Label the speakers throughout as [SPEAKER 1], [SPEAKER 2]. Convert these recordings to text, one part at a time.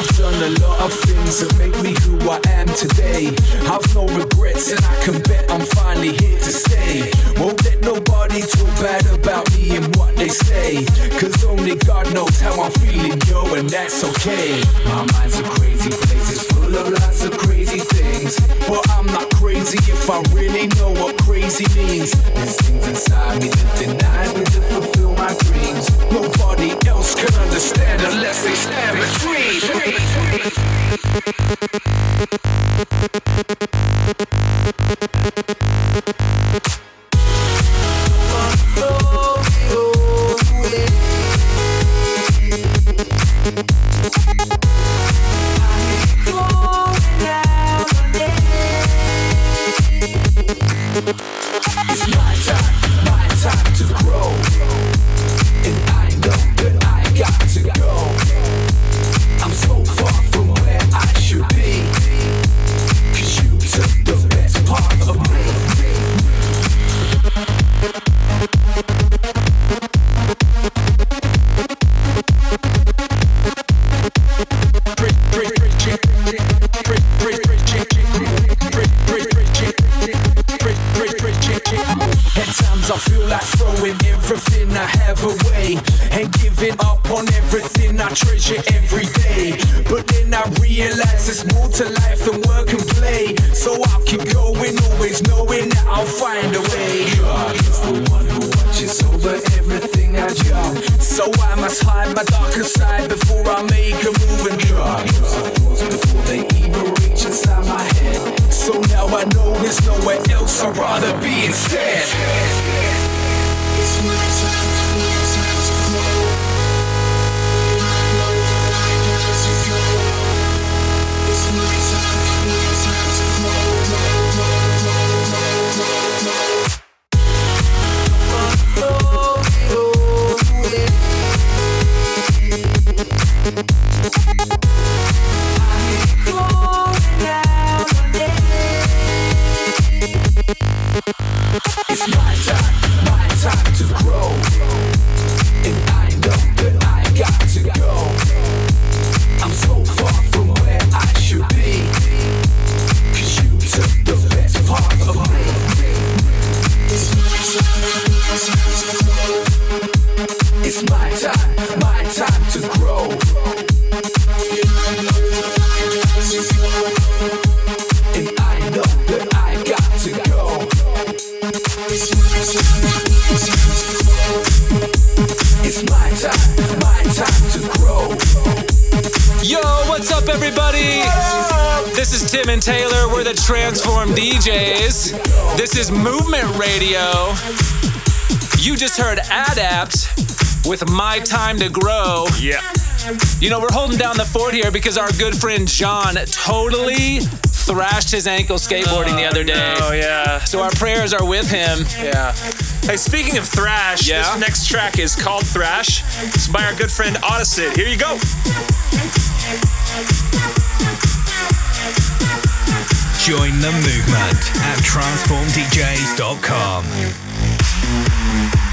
[SPEAKER 1] I've done a lot of things that make me who I am today. I've no regrets and I can bet I'm finally here to stay. Won't let nobody talk bad about me and what they say. Cause only God knows how I'm feeling, yo, and that's okay. My mind's a crazy place, it's full of lots of crazy things. But I'm not crazy if I really know what crazy means. There's things inside me that denies me to fulfill my dreams. Nobody else can understand unless they stand between.
[SPEAKER 2] This is Movement Radio. You just heard Ad-Apt with My Time to Grow.
[SPEAKER 3] Yeah.
[SPEAKER 2] You know, we're holding down the fort here because our good friend John totally thrashed his ankle skateboarding the oh, other day.
[SPEAKER 3] Oh yeah.
[SPEAKER 2] So our prayers are with him.
[SPEAKER 3] Yeah. Hey, speaking of thrash,
[SPEAKER 2] Yeah?
[SPEAKER 3] this next track is called Thrash. It's by our good friend Audicid. Here you go.
[SPEAKER 4] Join the movement at transformdjs.com.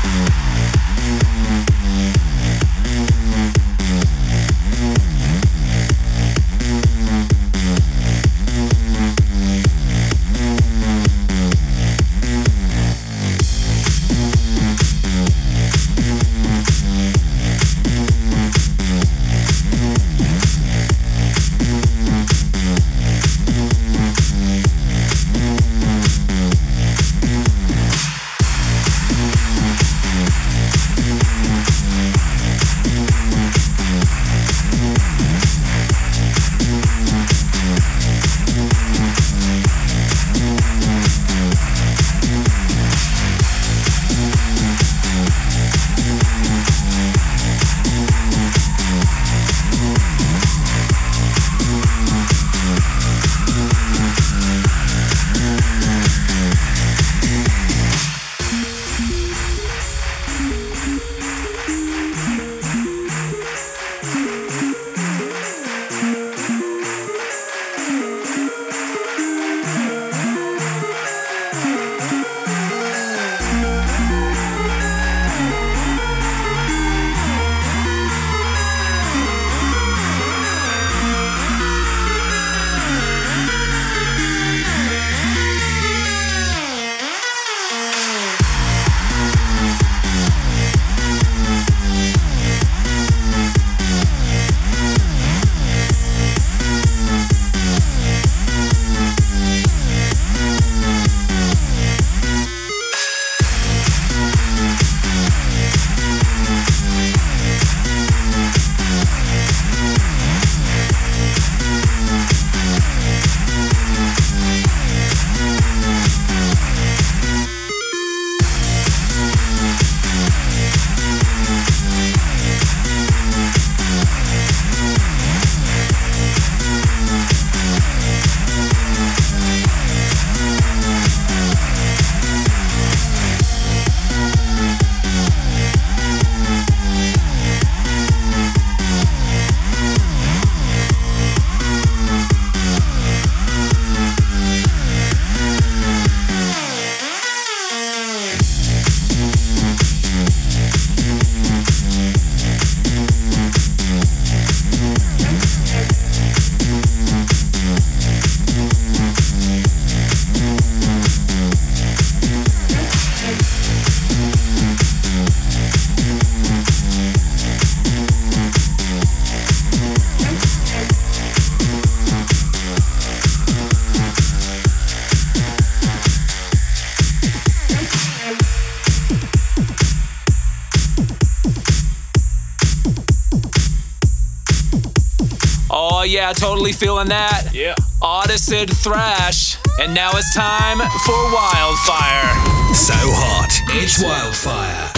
[SPEAKER 2] yeah, totally feeling that.
[SPEAKER 3] Yeah.
[SPEAKER 2] Audicid Thrash. And now it's time for Wildfire.
[SPEAKER 4] So hot, it's wildfire.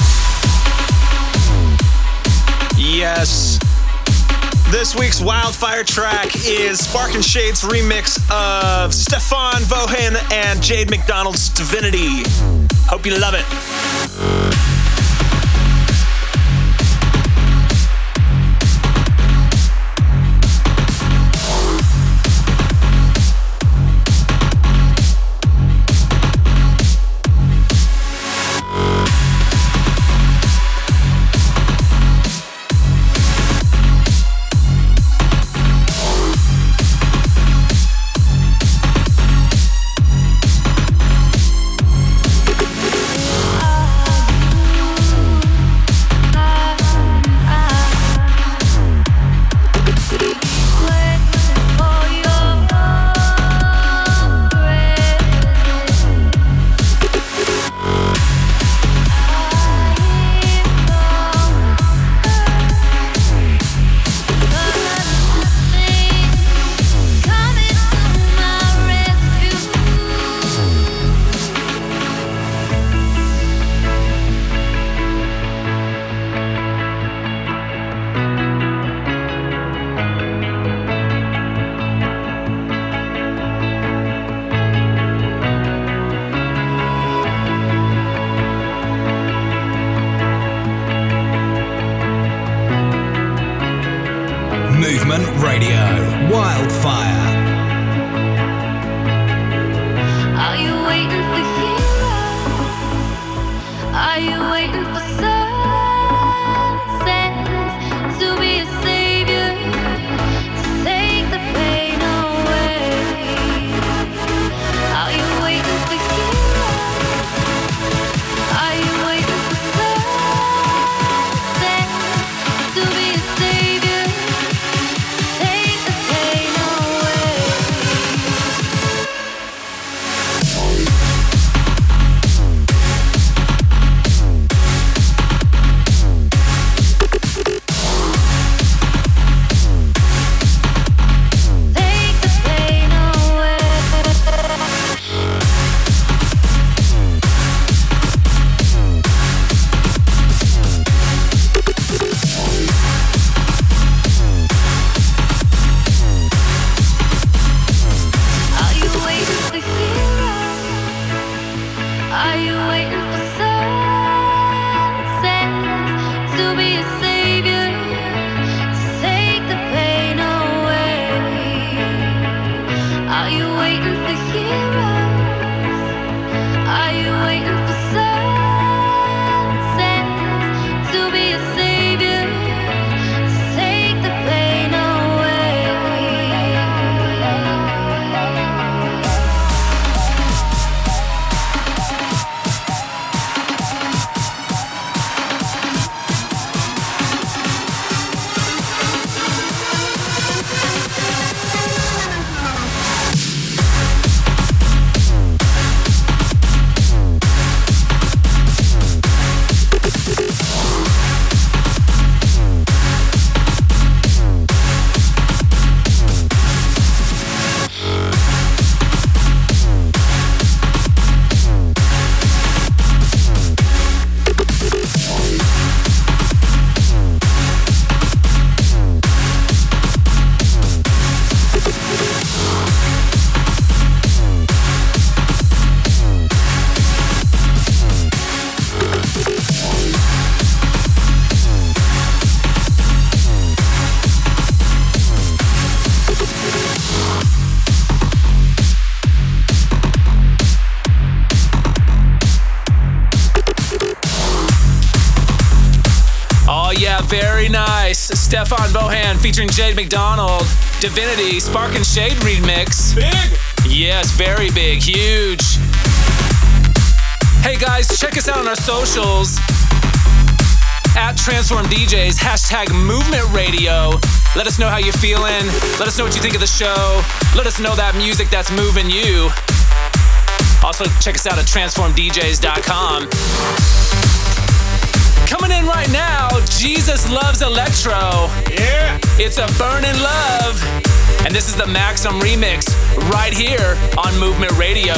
[SPEAKER 3] Yes. This week's wildfire track is Spark and Shade's remix of Stefan Viljoen and Jade McDonald's Divinity. Hope you love it.
[SPEAKER 2] Stefan Viljoen featuring Jade McDonald. Divinity, Spark and Shade remix.
[SPEAKER 3] Big!
[SPEAKER 2] Yes, very big, huge. Hey guys, check us out on our socials at Transform DJs, hashtag Movement Radio. Let us know how you're feeling. Let us know what you think of the show. Let us know that music that's moving you. Also, check us out at transformdjs.com. Coming in right now, Jesus Loves Electro.
[SPEAKER 3] Yeah!
[SPEAKER 2] It's a burning love.
[SPEAKER 5] And this is the Maxem remix right here on Movement Radio.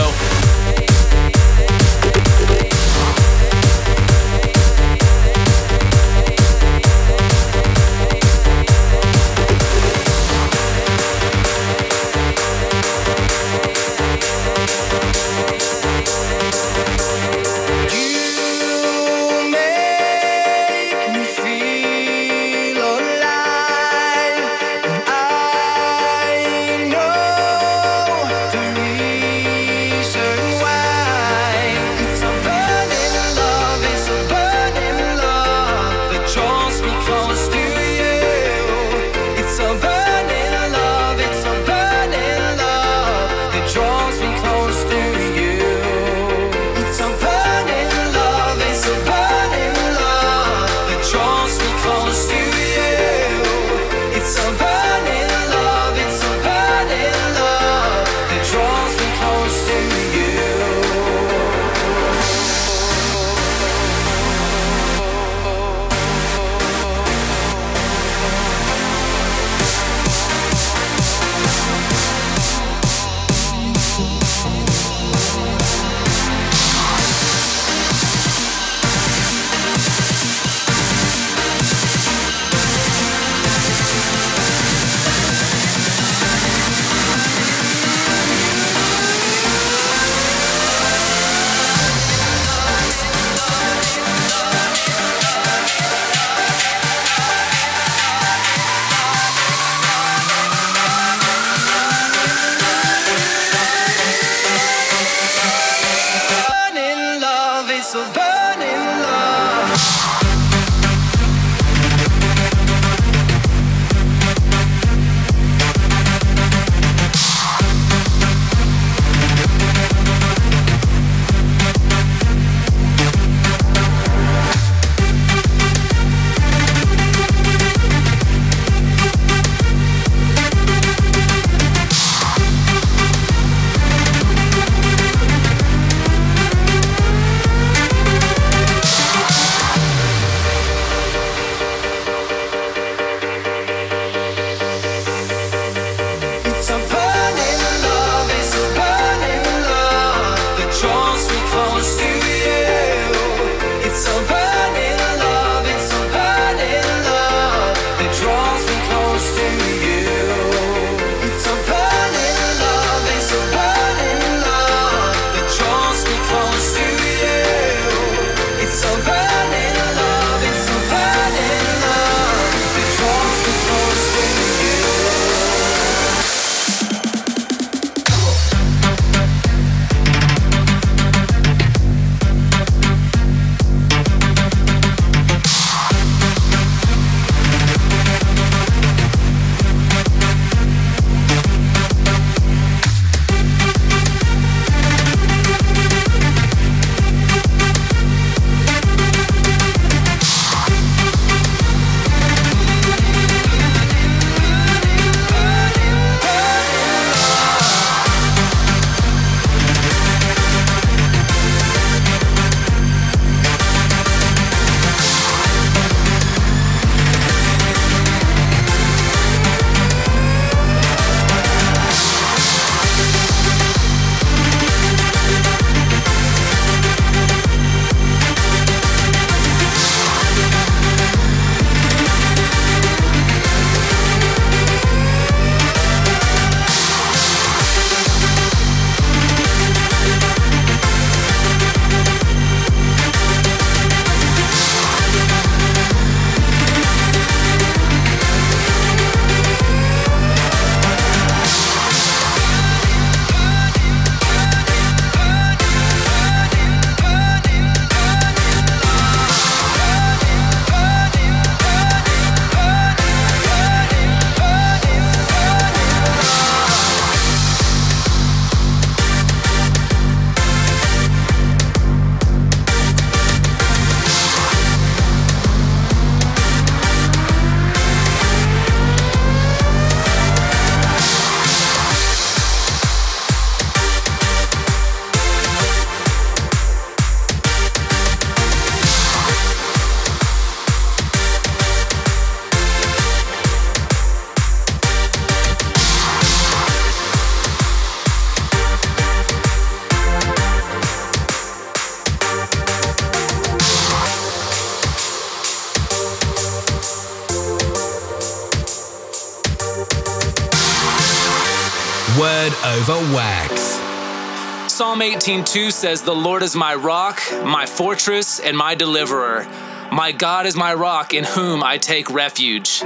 [SPEAKER 2] Psalm 18:2 says, "The Lord is my rock, my fortress, and my deliverer. My God is my rock in whom I take refuge."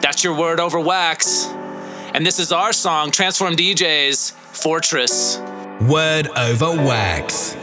[SPEAKER 2] That's your word over wax. And this is our song, Transform DJs, Fortress.
[SPEAKER 6] Word over wax.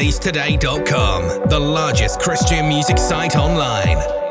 [SPEAKER 4] releasetoday.com, the largest Christian music site online.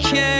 [SPEAKER 5] change.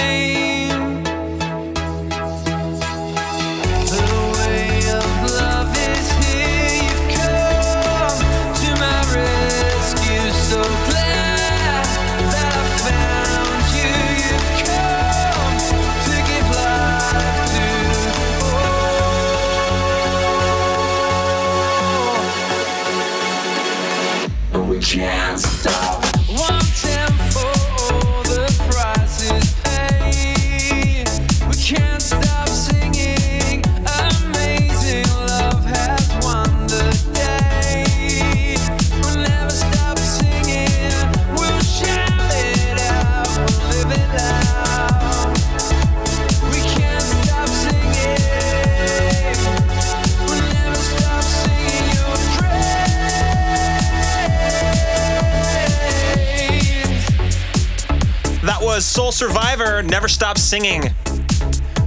[SPEAKER 5] Survivor Never Stop Singing.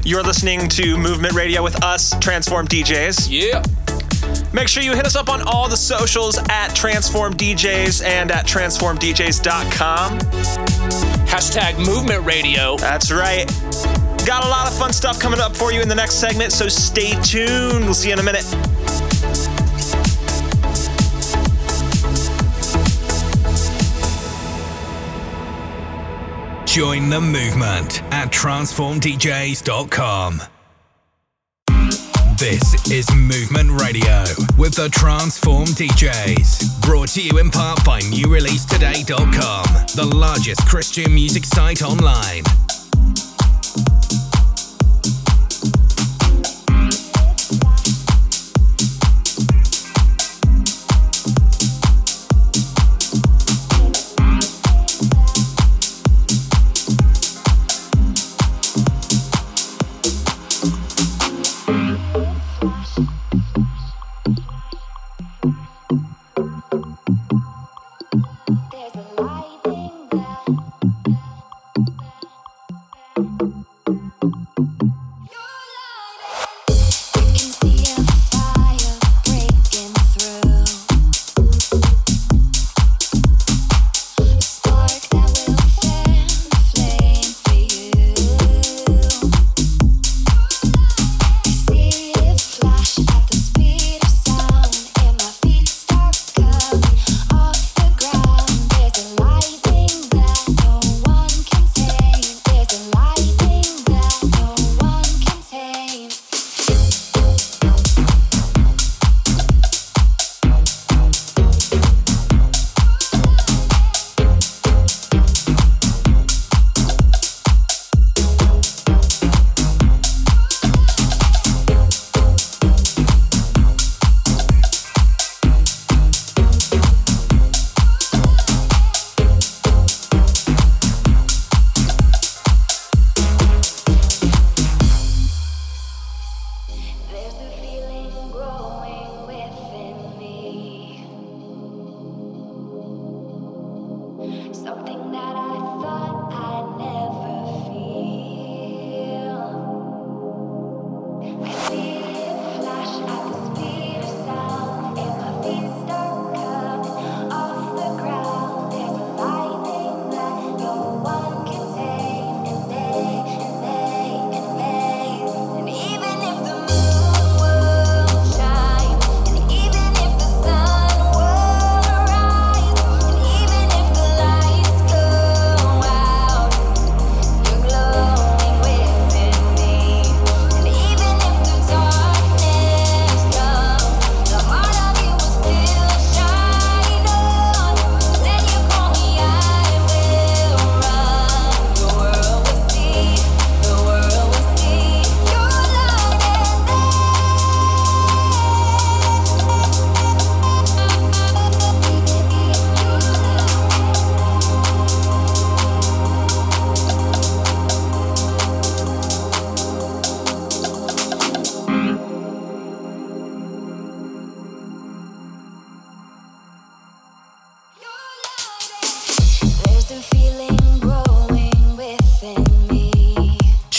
[SPEAKER 5] You're listening to Movement Radio with us, Transform DJs.
[SPEAKER 2] Yeah.
[SPEAKER 5] Make sure you hit us up on all the socials at Transform DJs and at transformdjs.com.
[SPEAKER 2] Hashtag Movement Radio.
[SPEAKER 5] That's right. Got a lot of fun stuff coming up for you in the next segment, so stay tuned. We'll see you in a minute.
[SPEAKER 4] Join the movement at transformdjs.com. This is Movement Radio with the Transform DJs. Brought to you in part by NewReleaseToday.com, the largest Christian music site online.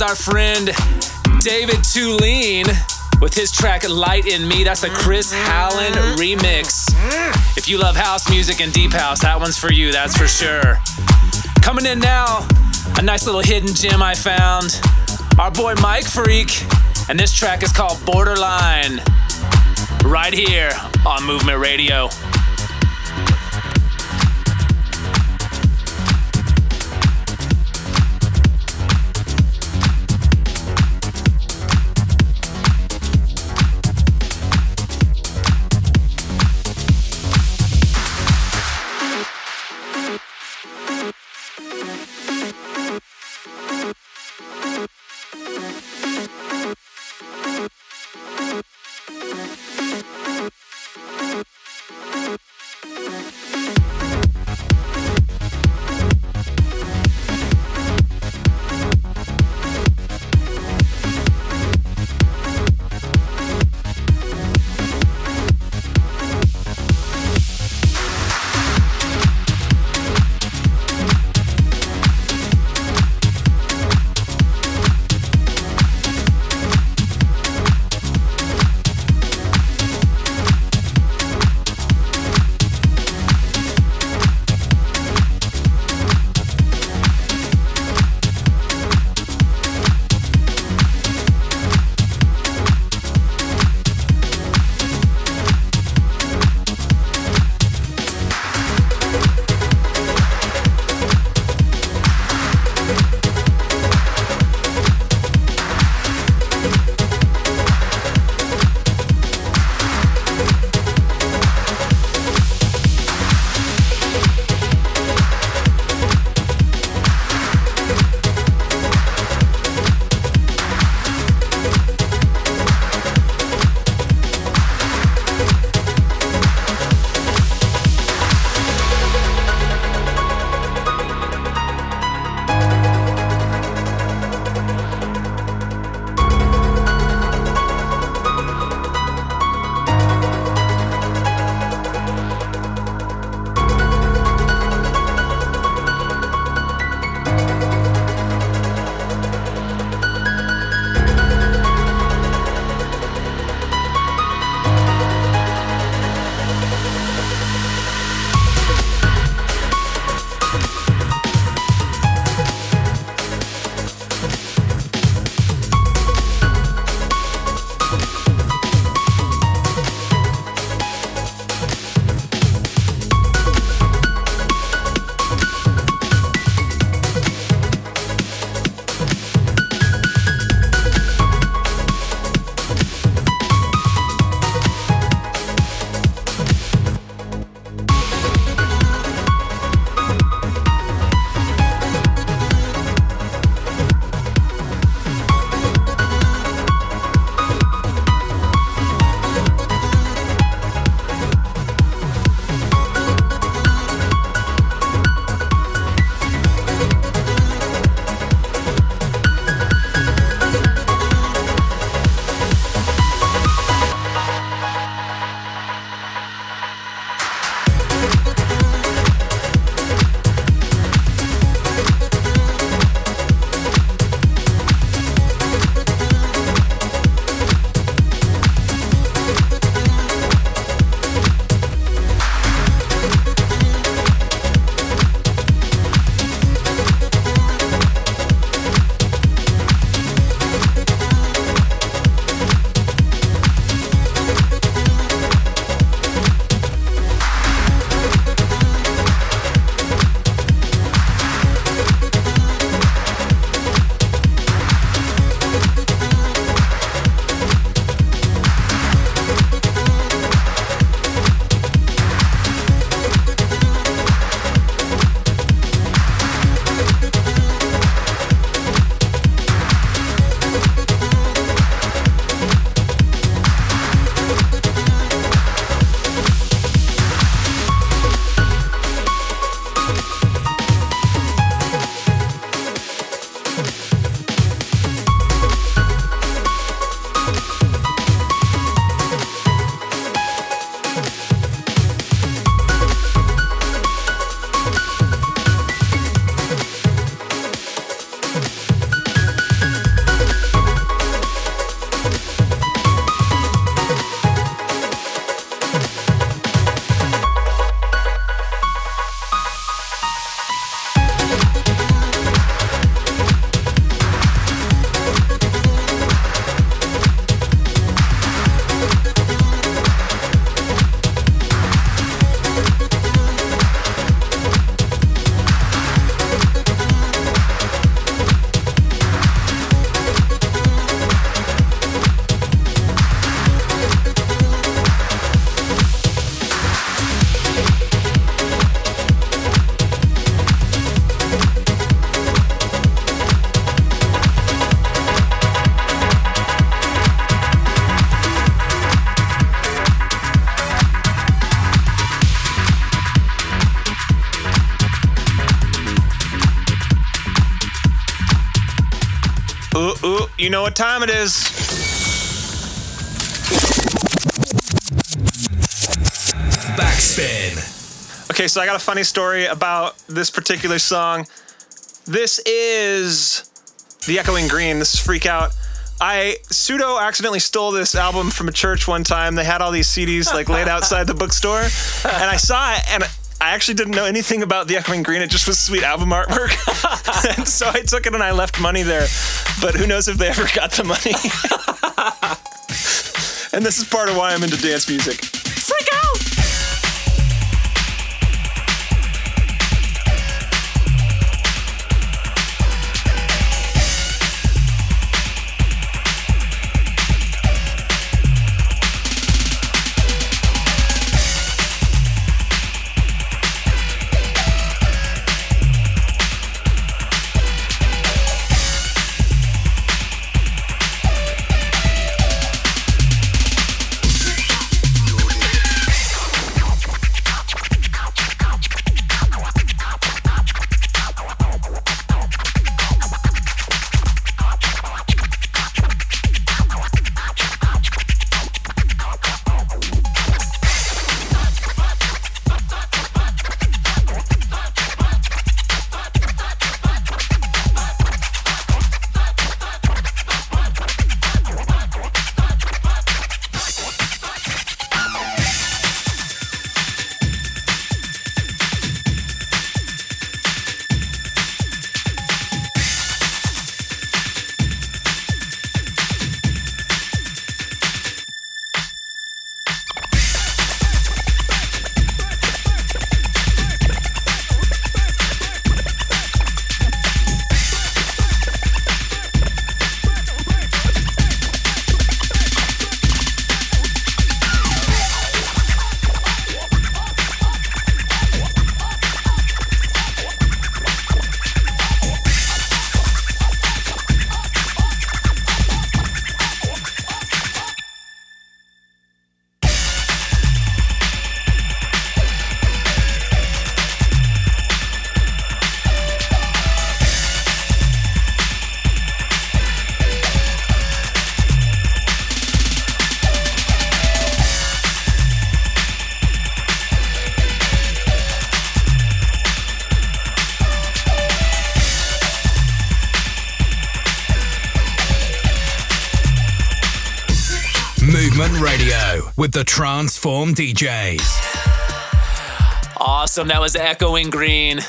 [SPEAKER 2] was our friend David Thulin with his track Light in Me. That's a Chris Howland remix. If you love house music and deep house, that one's for you, that's for sure. Coming in now, a nice little hidden gem I found. Our boy micFreak, and this track is called Borderline. Right here on Movement Radio.
[SPEAKER 6] You know what time it is.
[SPEAKER 7] Backspin.
[SPEAKER 6] Okay, so I got a funny story about this particular song. This is The Echoing Green. This is Freak Out. I pseudo accidentally stole this album from a church one time. They had all these CDs like laid outside the bookstore, and I saw it, and I actually didn't know anything about The Echoing Green. It just was sweet album artwork, and so I took it and I left money there. But who knows if they ever got the money? and this is part of why I'm into dance music.
[SPEAKER 7] Transform DJs.
[SPEAKER 4] Awesome. That was Echoing Green.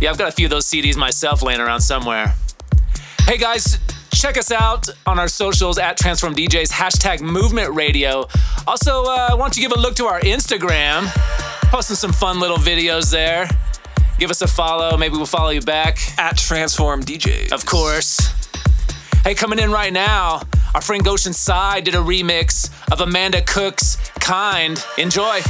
[SPEAKER 4] Yeah, I've got a few of those CDs myself laying around somewhere. Hey guys, check us out on our socials at Transform DJs, hashtag Movement Radio. Also, uh, why don't you give a look to our Instagram? Posting some fun little videos there. Give us a follow. Maybe we'll follow you back.
[SPEAKER 6] At Transform DJs.
[SPEAKER 4] Of course. Hey, coming in right now, our friend Goshen Sai did a remix of Amanda Cook's Kind. Enjoy.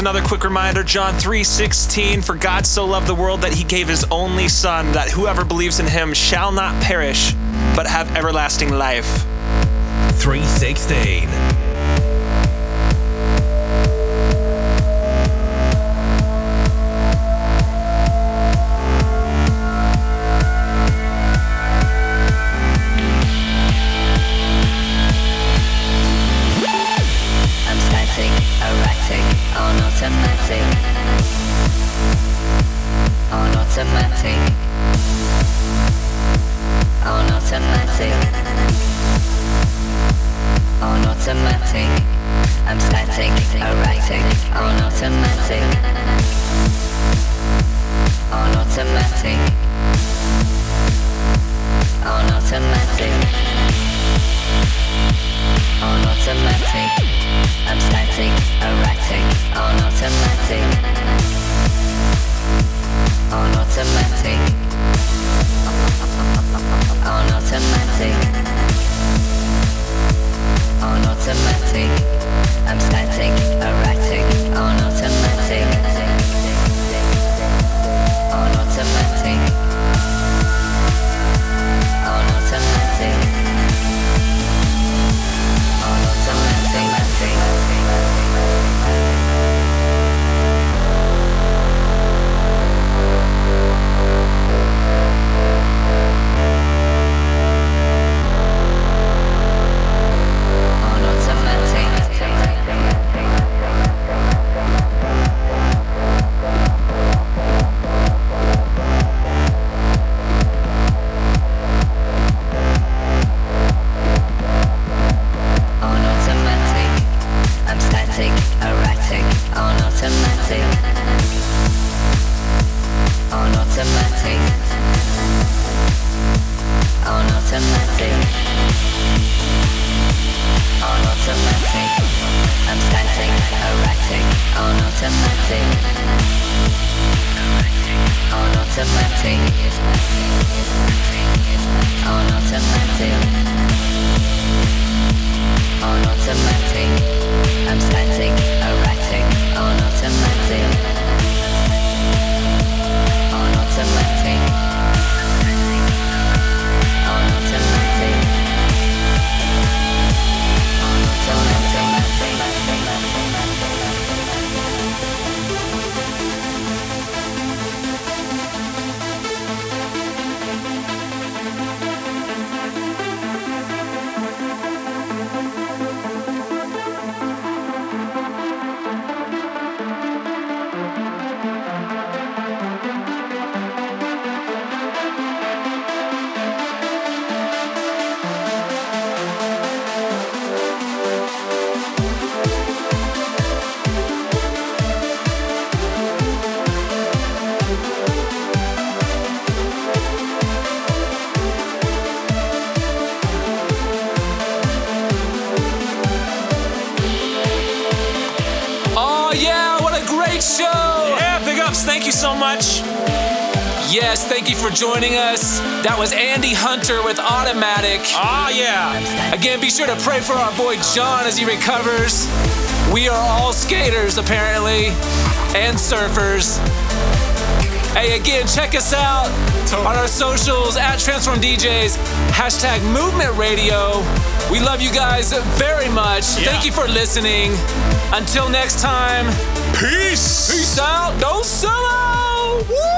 [SPEAKER 6] Another quick reminder John 3:16 for God so loved the world that he gave his only son that whoever believes in him shall not perish but have everlasting life.
[SPEAKER 7] 316.
[SPEAKER 8] On
[SPEAKER 2] for joining us. That was Andy Hunter with Automatic.
[SPEAKER 6] Oh, yeah.
[SPEAKER 2] Again, be sure to pray for our boy John as he recovers. We are all skaters, apparently, and surfers. Hey, again, check us out on our socials at Transform DJs, hashtag Movement Radio. We love you guys very much.
[SPEAKER 6] Yeah.
[SPEAKER 2] Thank you for listening. Until next time,
[SPEAKER 6] Peace.
[SPEAKER 2] peace out. Don't solo. Woo!